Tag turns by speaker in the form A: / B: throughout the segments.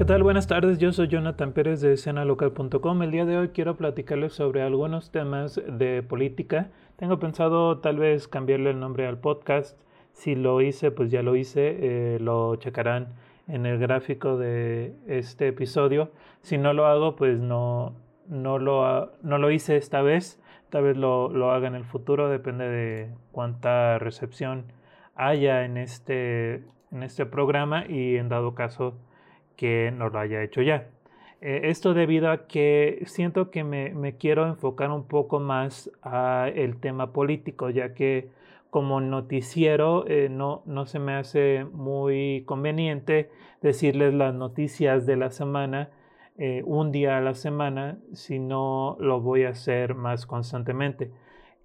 A: ¿Qué tal? Buenas tardes, yo soy Jonathan Pérez de escenalocal.com. El día de hoy quiero platicarles sobre algunos temas de política. Tengo pensado tal vez cambiarle el nombre al podcast. Si lo hice, pues ya lo hice. Eh, lo checarán en el gráfico de este episodio. Si no lo hago, pues no, no, lo, no lo hice esta vez. Tal vez lo, lo haga en el futuro, depende de cuánta recepción haya en este, en este programa y en dado caso que no lo haya hecho ya. Eh, esto debido a que siento que me, me, quiero enfocar un poco más a el tema político, ya que como noticiero eh, no, no se me hace muy conveniente decirles las noticias de la semana eh, un día a la semana, sino lo voy a hacer más constantemente.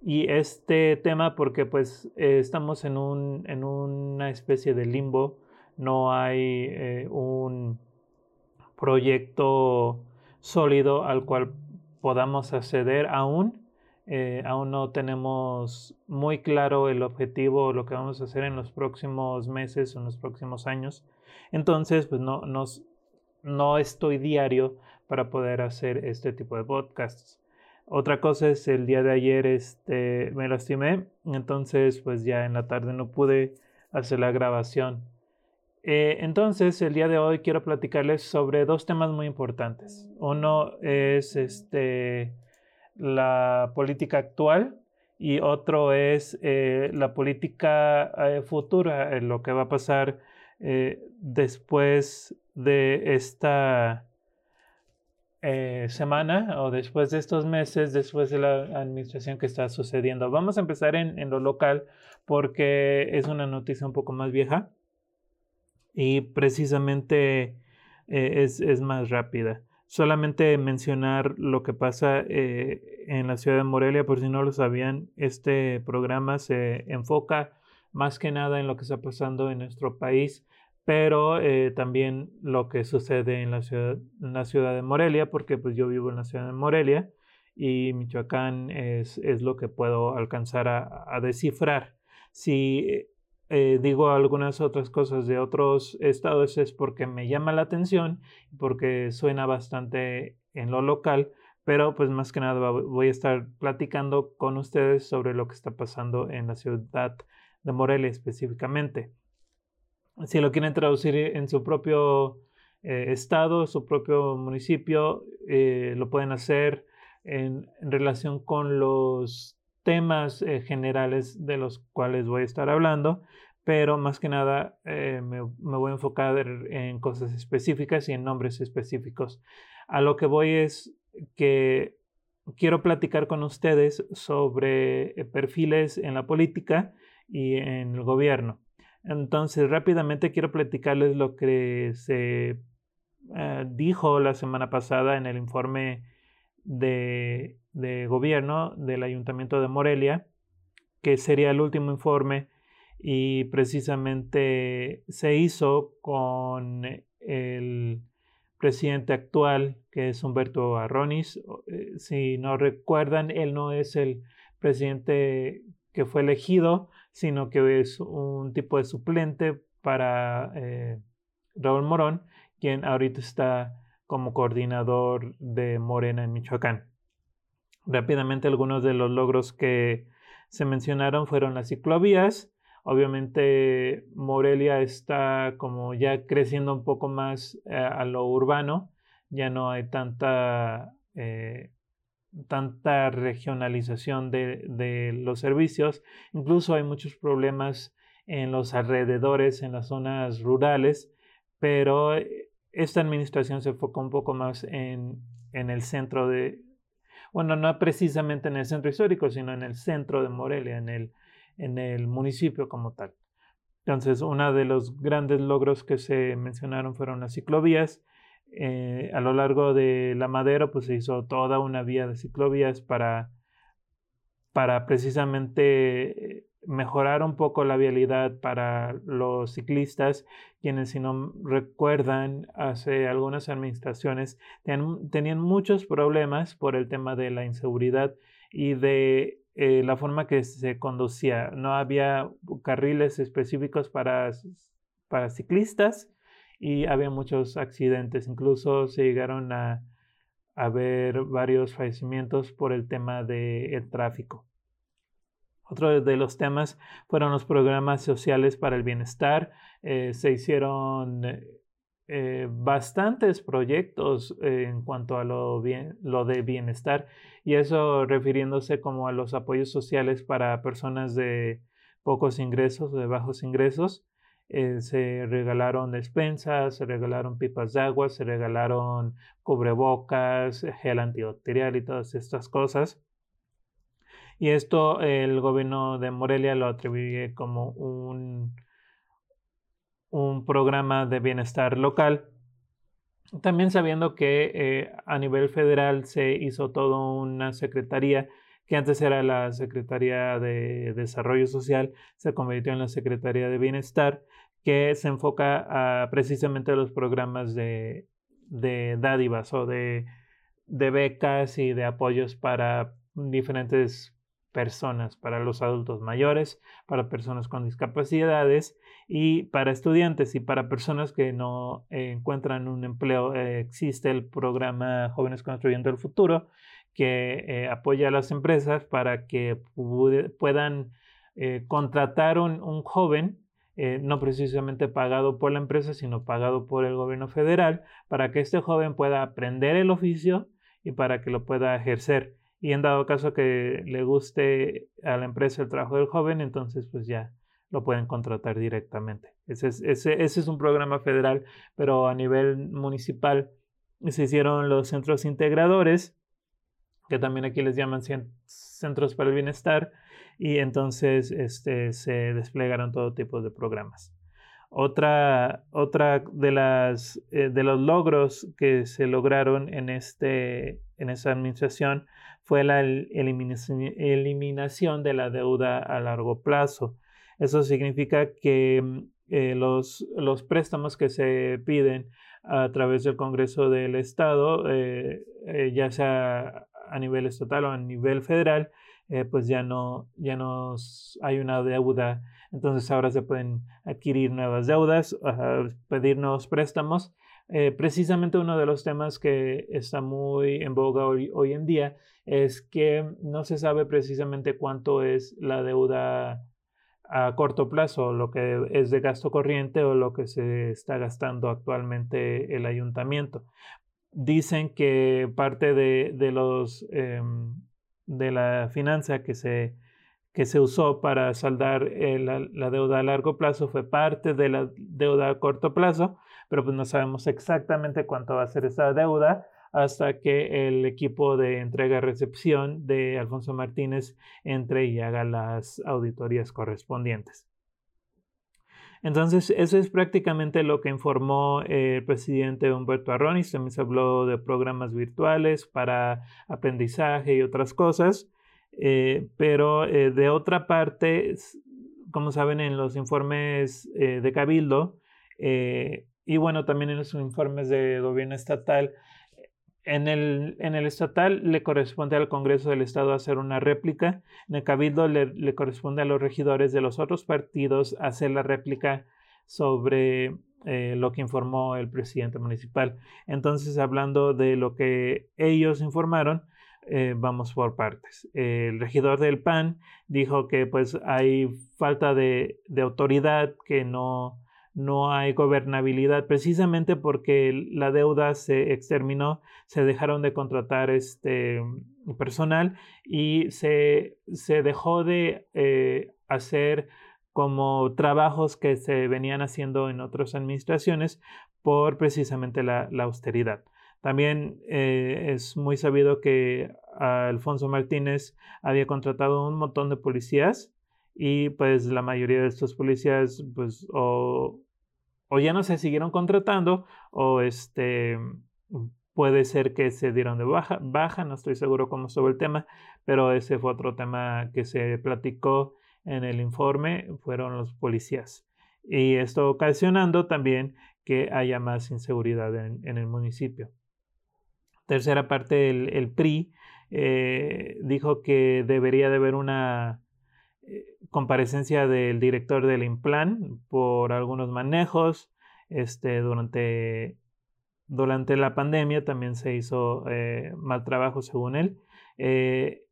A: Y este tema porque pues estamos en, un, en una especie de limbo, no hay un proyecto sólido al cual podamos acceder aún. Eh, aún no tenemos muy claro el objetivo o lo que vamos a hacer en los próximos meses o en los próximos años. Entonces, pues no, no estoy diario para poder hacer este tipo de podcasts. Otra cosa es el día de ayer este, me lastimé, entonces pues ya en la tarde no pude hacer la grabación eh, entonces, el día de hoy quiero platicarles sobre dos temas muy importantes. Uno es este, la política actual y otro es eh, la política eh, futura, lo que va a pasar después de esta semana o después de estos meses, después de la administración que está sucediendo. Vamos a empezar en lo local porque es una noticia un poco más vieja y precisamente eh, es, más rápida. Solamente mencionar lo que pasa eh, en la ciudad de Morelia, por si no lo sabían, este programa se enfoca más que nada en lo que está pasando en nuestro país, pero eh, también lo que sucede en la, ciudad, en la ciudad de Morelia, porque pues yo vivo en la ciudad de Morelia y Michoacán es, es lo que puedo alcanzar a, a descifrar. Si eh, digo algunas otras cosas de otros estados es porque me llama la atención, porque suena bastante en lo local, pero pues más que nada voy a estar platicando con ustedes sobre lo que está pasando en la ciudad de Morelia específicamente. Si lo quieren traducir en su propio eh, estado, su propio municipio, eh, lo pueden hacer en, relación con los temas eh, generales de los cuales voy a estar hablando, pero más que nada eh, me, voy a enfocar en cosas específicas y en nombres específicos. A lo que voy es que quiero platicar con ustedes sobre eh, perfiles en la política y en el gobierno. Entonces, rápidamente quiero platicarles lo que se dijo la semana pasada en el informe de, gobierno del Ayuntamiento de Morelia, que sería el último informe y precisamente se hizo con el presidente actual, que es Humberto Arronis. Eh, si no recuerdan, él no es el presidente que fue elegido, sino que es un tipo de suplente para eh, Raúl Morón, quien ahorita está como coordinador de Morena en Michoacán. Rápidamente algunos de los logros que se mencionaron fueron las ciclovías. Obviamente Morelia está como ya creciendo un poco más eh, a lo urbano, ya no hay tanta, eh, tanta regionalización de, de los servicios, incluso hay muchos problemas en los alrededores, en las zonas rurales, pero esta administración se enfocó un poco más en, el centro de, bueno, no precisamente en el centro histórico, sino en el centro de Morelia, en el, en el municipio como tal. Entonces, uno de los grandes logros que se mencionaron fueron las ciclovías. Eh, a lo largo de la madera, pues se hizo toda una vía de ciclovías para, para precisamente mejorar un poco la vialidad para los ciclistas, quienes si no recuerdan, hace algunas administraciones tenían, muchos problemas por el tema de la inseguridad y de eh, la forma que se conducía. No había carriles específicos para, para ciclistas y había muchos accidentes, incluso se llegaron a, haber varios fallecimientos por el tema del tráfico. Otro de los temas fueron los programas sociales para el bienestar. Eh, se hicieron eh, bastantes proyectos en cuanto a lo, de bienestar y eso refiriéndose como a los apoyos sociales para personas de pocos ingresos, de bajos ingresos. Eh, se regalaron despensas, se regalaron pipas de agua, se regalaron cubrebocas, gel antibacterial y todas estas cosas. Y esto el gobierno de Morelia lo atribuye como un, un programa de bienestar local. También sabiendo que eh, a nivel federal se hizo toda una secretaría que antes era la Secretaría de Desarrollo Social, se convirtió en la Secretaría de Bienestar, que se enfoca a precisamente a los programas de, de dádivas o de, de becas y de apoyos para diferentes personas, para los adultos mayores, para personas con discapacidades y para estudiantes y para personas que no encuentran un empleo. Eh, existe el programa Jóvenes Construyendo el Futuro que eh, apoya a las empresas para que puedan eh, contratar un, un joven no precisamente pagado por la empresa, sino pagado por el gobierno federal, para que este joven pueda aprender el oficio y para que lo pueda ejercer y en dado caso que le guste a la empresa el trabajo del joven, entonces pues ya lo pueden contratar directamente. Ese es, ese, es un programa federal, pero a nivel municipal se hicieron los centros integradores, que también aquí les llaman centros para el bienestar, y entonces este, se desplegaron todo tipo de programas. Otra, otra de, las, eh, de los logros que se lograron en, este, en esa administración fue la eliminación de la deuda a largo plazo. Eso significa que mm, eh, los, los, préstamos que se piden a través del Congreso del Estado, eh, eh, ya sea a nivel estatal o a nivel federal, pues ya no, ya no hay una deuda. Entonces ahora se pueden adquirir nuevas deudas, pedir nuevos préstamos. precisamente uno de los temas que está muy en boga hoy, hoy en día es que no se sabe precisamente cuánto es la deuda a corto plazo, lo que es de gasto corriente o lo que se está gastando actualmente el ayuntamiento. Dicen que parte de, los em, de la finanza que se, que se usó para saldar la, la, deuda a largo plazo fue parte de la deuda a corto plazo, pero pues no sabemos exactamente cuánto va a ser esa deuda hasta que el equipo de entrega-recepción de Alfonso Martínez entre y haga las auditorías correspondientes. Entonces, eso es prácticamente lo que informó el presidente Humberto Arronis. También se habló de programas virtuales para aprendizaje y otras cosas. Eh, pero eh, de otra parte, como saben, en los informes eh, de Cabildo y bueno, también en los informes de gobierno estatal, en el, en el, estatal le corresponde al Congreso del Estado hacer una réplica, en el Cabildo le, corresponde a los regidores de los otros partidos hacer la réplica sobre eh, lo que informó el presidente municipal. Entonces, hablando de lo que ellos informaron, eh, vamos por partes. el regidor del PAN dijo que pues hay falta de, de autoridad, que no, no hay gobernabilidad, precisamente porque la deuda se exterminó, se dejaron de contratar este personal y se, dejó de eh, hacer como trabajos que se venían haciendo en otras administraciones por precisamente la, austeridad. También eh, es muy sabido que Alfonso Martínez había contratado un montón de policías y pues la mayoría de estos policías pues o o ya no se siguieron contratando o este puede ser que se dieron de baja, baja, no estoy seguro cómo sobre el tema, pero ese fue otro tema que se platicó en el informe, fueron los policías. Y esto ocasionando también que haya más inseguridad en, el municipio. Tercera parte, el, PRI eh, dijo que debería de haber una comparecencia del director del Implan por algunos manejos. este, durante, durante la pandemia también se hizo eh, mal trabajo según él. Eh,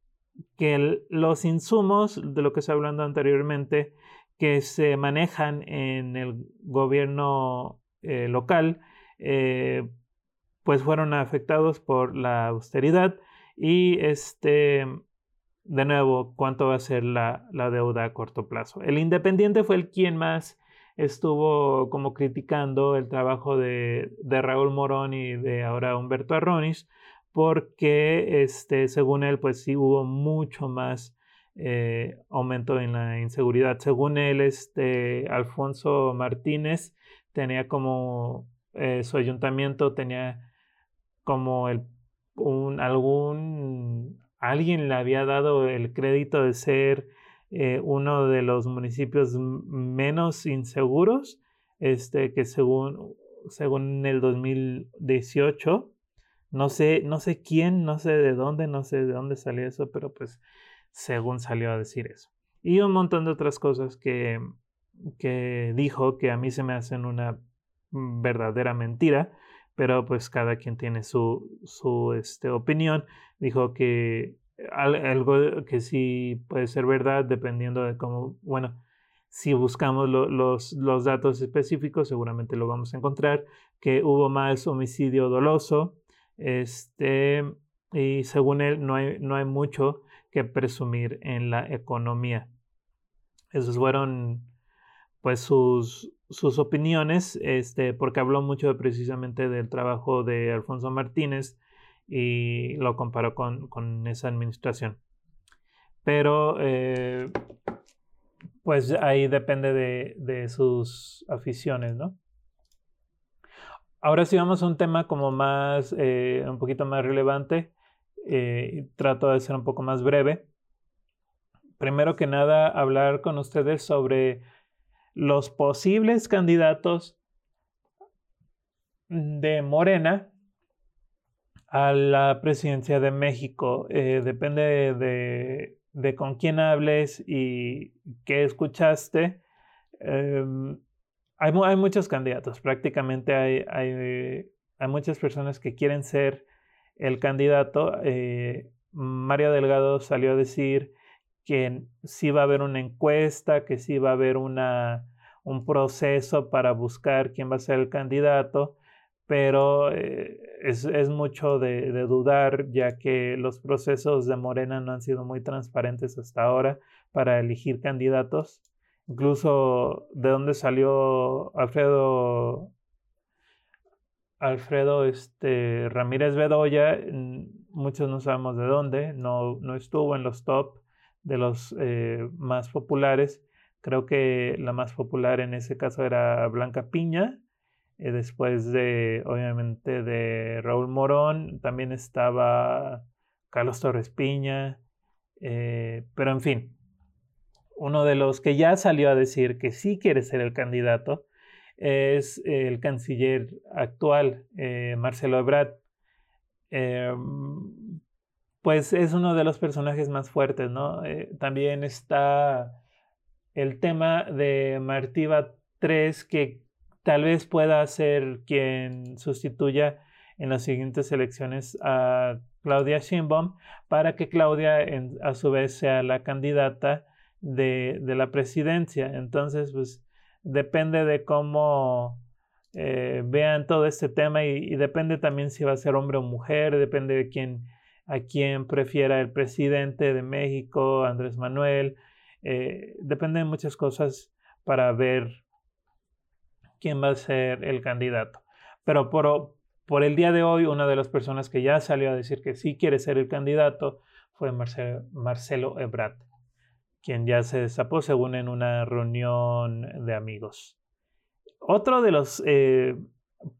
A: que los insumos de lo que se hablando anteriormente que se manejan en el gobierno eh, local pues fueron afectados por la austeridad y este de nuevo cuánto va a ser la, la deuda a corto plazo. El Independiente fue el quien más estuvo como criticando el trabajo de, Raúl Morón y de ahora Humberto Arronis, porque este, según él, pues sí hubo mucho más eh, aumento en la inseguridad. Según él, este, Alfonso Martínez tenía como eh, su ayuntamiento tenía como el, un, algún, alguien le había dado el crédito de ser eh, uno de los municipios menos inseguros, este, que según, según el 2018, no sé, no sé quién, no sé de dónde, no sé de dónde salió eso, pero pues según salió a decir eso. Y un montón de otras cosas que, que dijo que a mí se me hacen una verdadera mentira, pero pues cada quien tiene su, su este, opinión. Dijo que algo que sí puede ser verdad dependiendo de cómo, bueno, si buscamos los, los, datos específicos, seguramente lo vamos a encontrar, que hubo más homicidio doloso, este, y según él no hay, no hay mucho que presumir en la economía. Esos fueron pues sus, sus opiniones, este, porque habló mucho precisamente del trabajo de Alfonso Martínez y lo comparó con, esa administración. Pero eh, pues ahí depende de, sus aficiones, ¿no? Ahora sí vamos a un tema como más, eh, un poquito más relevante. Eh, trato de ser un poco más breve. Primero que nada, hablar con ustedes sobre los posibles candidatos de Morena a la presidencia de México. Eh, depende de, con quién hables y qué escuchaste. Em, hay, muchos candidatos, prácticamente hay, hay, hay, muchas personas que quieren ser el candidato. Eh, Mario Delgado salió a decir que sí va a haber una encuesta, que sí va a haber una, un proceso para buscar quién va a ser el candidato pero eh, es, mucho de, dudar ya que los procesos de Morena no han sido muy transparentes hasta ahora para elegir candidatos. Incluso de dónde salió Alfredo Alfredo este, Ramírez Bedoya, muchos no sabemos de dónde, no, no estuvo en los top de los eh, más populares. Creo que la más popular en ese caso era Blanca Piña, eh, después de, obviamente, de Raúl Morón, también estaba Carlos Torres Piña, eh, pero en fin, uno de los que ya salió a decir que sí quiere ser el candidato es el canciller actual, Marcelo Ebrard. Pues es uno de los personajes más fuertes, ¿no? también está el tema de Martiva 3 que tal vez pueda ser quien sustituya en las siguientes elecciones a Claudia Sheinbaum para que Claudia a su vez sea la candidata de, la presidencia. Entonces, pues depende de cómo eh, vean todo este tema y, depende también si va a ser hombre o mujer, depende de quién, a quién prefiera el presidente de México, Andrés Manuel, eh, depende de muchas cosas para ver quién va a ser el candidato. Pero por, por el día de hoy, una de las personas que ya salió a decir que sí quiere ser el candidato fue Marcelo, Marcelo quien ya se destapó según en una reunión de amigos. Otro de los eh,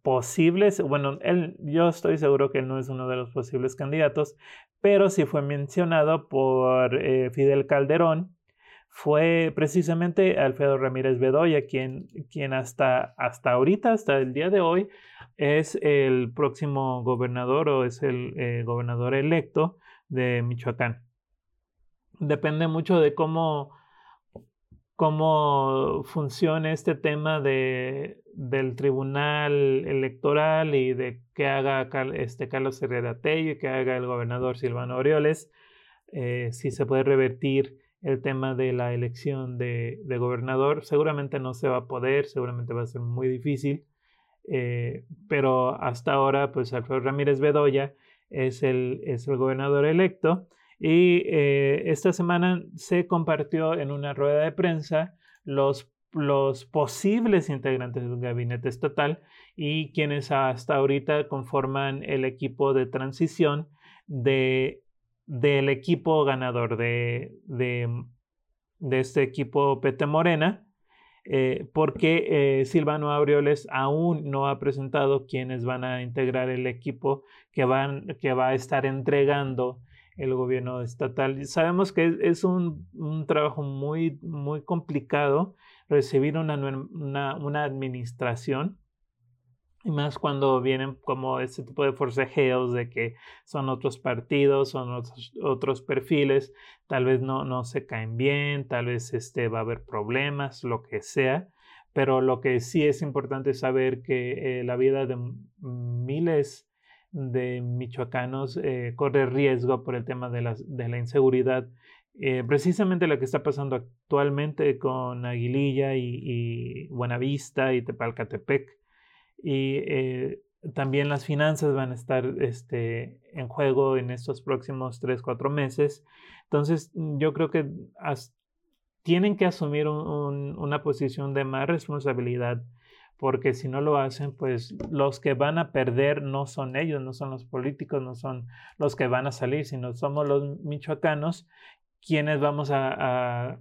A: posibles, bueno, él, yo estoy seguro que no es uno de los posibles candidatos, pero sí fue mencionado por eh, Fidel Calderón fue precisamente Alfredo Ramírez Bedoya quien, quien hasta, hasta ahorita, hasta el día de hoy, es el próximo gobernador o es el eh, gobernador electo de Michoacán. Depende mucho de cómo, cómo funciona este tema de, del tribunal electoral y de qué haga este Carlos Herrera Tello y qué haga el gobernador Silvano Orioles, eh, si se puede revertir el tema de la elección de, gobernador. Seguramente no se va a poder, seguramente va a ser muy difícil, eh, pero hasta ahora, pues Alfredo Ramírez Bedoya es el, es el gobernador electo y eh, esta semana se compartió en una rueda de prensa los, los posibles integrantes del gabinete estatal y quienes hasta ahorita conforman el equipo de transición de, del equipo ganador de, de, este equipo Pete Morena, eh, porque eh, Silvano Aureoles aún no ha presentado quienes van a integrar el equipo que, van, que va a estar entregando el gobierno estatal. Sabemos que es un, trabajo muy, muy complicado recibir una, una, administración, y más cuando vienen como este tipo de forcejeos de que son otros partidos, son otros, otros perfiles, tal vez no, no se caen bien, tal vez este, va a haber problemas, lo que sea. Pero lo que sí es importante saber que eh, la vida de miles de michoacanos eh, corre riesgo por el tema de la, de la inseguridad. Eh, precisamente lo que está pasando actualmente con Aguililla y, Buenavista y Tepalcatepec. Y eh, también las finanzas van a estar este, en juego en estos próximos 3, 4 meses. Entonces, yo creo que tienen que asumir una posición de más responsabilidad porque si no lo hacen, pues los que van a perder no son ellos, no son los políticos, no son los que van a salir, sino somos los michoacanos quienes vamos a,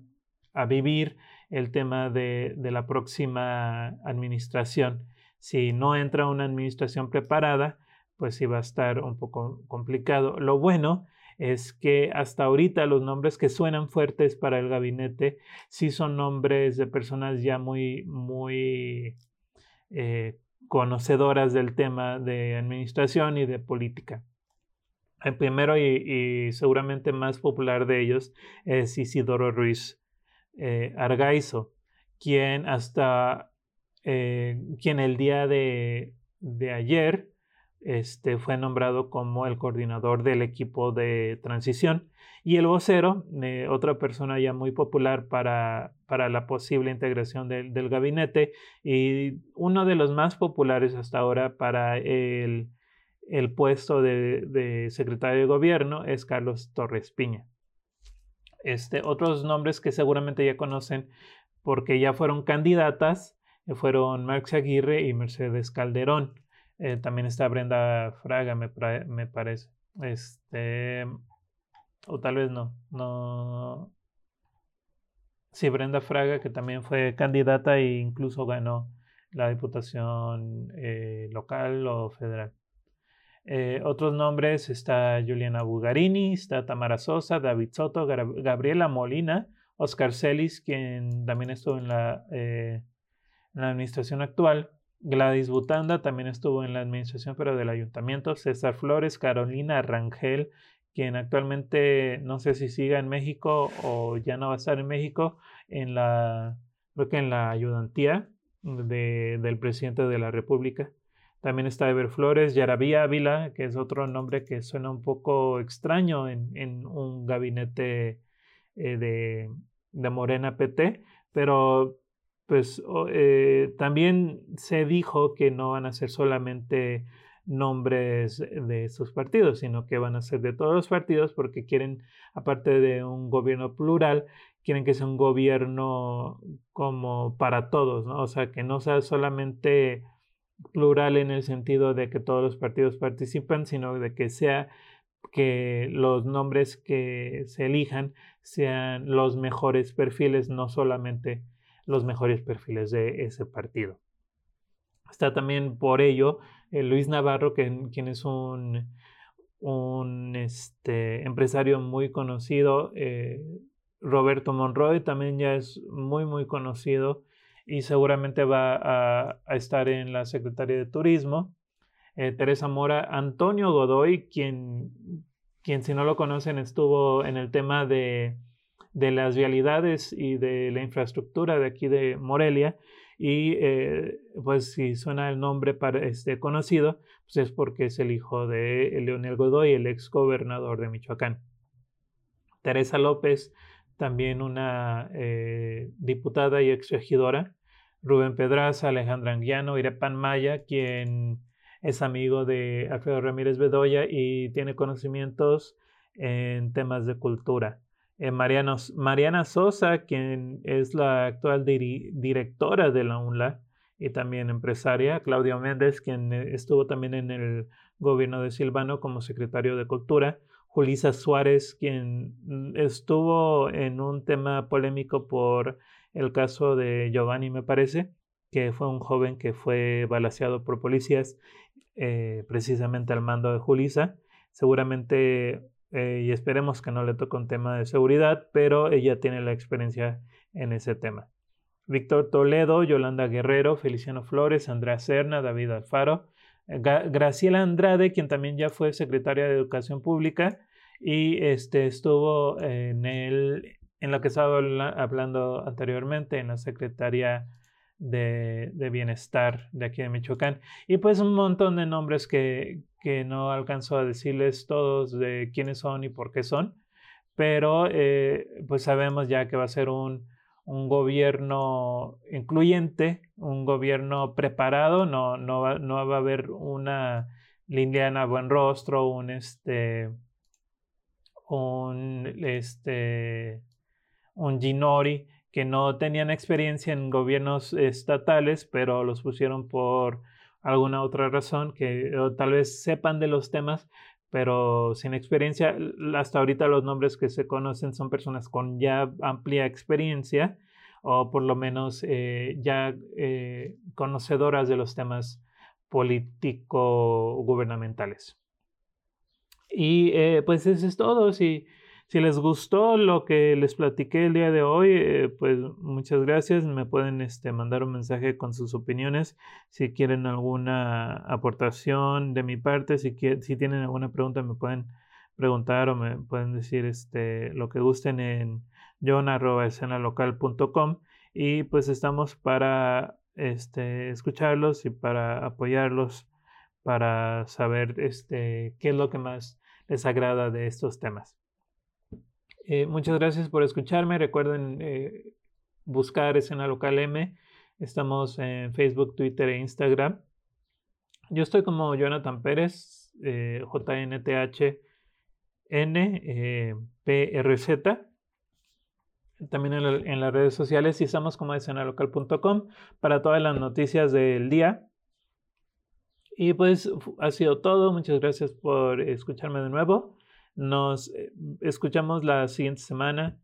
A: vivir el tema de, la próxima administración. Si no entra una administración preparada, pues sí va a estar un poco complicado. Lo bueno es que hasta ahorita los nombres que suenan fuertes para el gabinete sí son nombres de personas ya muy, muy eh, conocedoras del tema de administración y de política. El primero y, seguramente más popular de ellos es Isidoro Ruiz eh, Argaizo, quien hasta eh, quien el día de, de ayer este, fue nombrado como el coordinador del equipo de transición. Y el vocero, eh, otra persona ya muy popular para, para la posible integración del gabinete y uno de los más populares hasta ahora para el, el puesto de, secretario de gobierno es Carlos Torres Piña. Este, otros nombres que seguramente ya conocen porque ya fueron candidatas eh, fueron Marx Aguirre y Mercedes Calderón. Eh, también está Brenda Fraga, me, parece. Este, o tal vez no. No. Sí, Brenda Fraga, que también fue candidata e incluso ganó la diputación eh, local o federal. Eh, otros nombres está Juliana Bugarini, está Tamara Sosa, David Soto, Gabriela Molina, Oscar Celis, quien también estuvo en la, eh, en la administración actual, Gladys Butanda también estuvo en la administración, pero del ayuntamiento, César Flores, Carolina Rangel, quien actualmente no sé si siga en México o ya no va a estar en México, en la, creo que en la ayudantía del presidente de la República. También está Ever Flores, Yarabí Ávila, que es otro nombre que suena un poco extraño en, un gabinete eh, de, de, Morena PT, pero pues eh, también se dijo que no van a ser solamente nombres de sus partidos, sino que van a ser de todos los partidos porque quieren, aparte de un gobierno plural, quieren que sea un gobierno como para todos, ¿no? O sea, que no sea solamente plural en el sentido de que todos los partidos participan, sino de que sea que los nombres que se elijan sean los mejores perfiles, no solamente los mejores perfiles de ese partido. Está también por ello eh, Luis Navarro, quien es un, un este, empresario muy conocido. Eh, Roberto Monroy también ya es muy, muy conocido y seguramente va a, estar en la Secretaría de Turismo. Eh, Teresa Mora, Antonio Godoy, quien, quien si no lo conocen estuvo en el tema de, de las vialidades y de la infraestructura de aquí de Morelia. Y eh, pues si suena el nombre para este conocido, pues es porque es el hijo de Leonel Godoy, el ex gobernador de Michoacán. Teresa López, también una eh, diputada y ex regidora. Rubén Pedraza, Alejandra Anguiano, Irepan Maya, quien es amigo de Alfredo Ramírez Bedoya y tiene conocimientos en temas de cultura. Eh, Mariana Sosa, quien es la actual directora de la UNLA y también empresaria. Claudio Méndez, quien eh, estuvo también en el gobierno de Silvano como secretario de Cultura. Julisa Suárez, quien mm, estuvo en un tema polémico por el caso de Giovanni, me parece, que fue un joven que fue balaseado por policías eh, precisamente al mando de Julisa. Seguramente eh, y esperemos que no le toque un tema de seguridad, pero ella tiene la experiencia en ese tema. Víctor Toledo, Yolanda Guerrero, Feliciano Flores, Andrea Serna, David Alfaro, Graciela Andrade, quien también ya fue secretaria de Educación Pública y este, estuvo en, el, en lo que estaba hablando anteriormente, en la Secretaría de, de, Bienestar de aquí de Michoacán. Y pues un montón de nombres que, que no alcanzo a decirles todos de quiénes son y por qué son, pero eh, pues sabemos ya que va a ser un, un gobierno incluyente, un gobierno preparado, no, no, va, no va a haber una Liliana buen rostro, un este, un este, un Ginori que no tenían experiencia en gobiernos estatales, pero los pusieron por alguna otra razón, que tal vez sepan de los temas, pero sin experiencia. Hasta ahorita los nombres que se conocen son personas con ya amplia experiencia o por lo menos eh, ya eh, conocedoras de los temas político-gubernamentales. Y eh, pues eso es todo. Si, si les gustó lo que les platiqué el día de hoy, eh, pues muchas gracias. Me pueden este, mandar un mensaje con sus opiniones. Si quieren alguna aportación de mi parte, si, si tienen alguna pregunta, me pueden preguntar o me pueden decir este, lo que gusten en john.escenalocal.com y pues estamos para este, escucharlos y para apoyarlos para saber qué es lo que más les agrada de estos temas. Eh, muchas gracias por escucharme. Recuerden eh, buscar Escena Local M. Estamos en Facebook, Twitter e Instagram. Yo estoy como Jonathan Pérez, eh, JNTH N PRZ. También en, las redes sociales y estamos como escenalocal.com para todas las noticias del día. Y pues ha sido todo. Muchas gracias por escucharme de nuevo. Nos eh, escuchamos la siguiente semana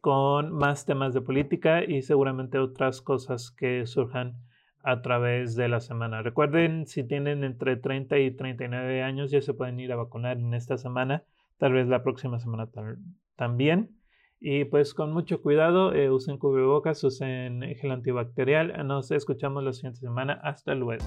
A: con más temas de política y seguramente otras cosas que surjan a través de la semana. Recuerden, si tienen entre 30 y 39 años, ya se pueden ir a vacunar en esta semana, tal vez la próxima semana también. Y pues con mucho cuidado, eh, usen cubrebocas, usen gel antibacterial. Nos escuchamos la siguiente semana. Hasta luego.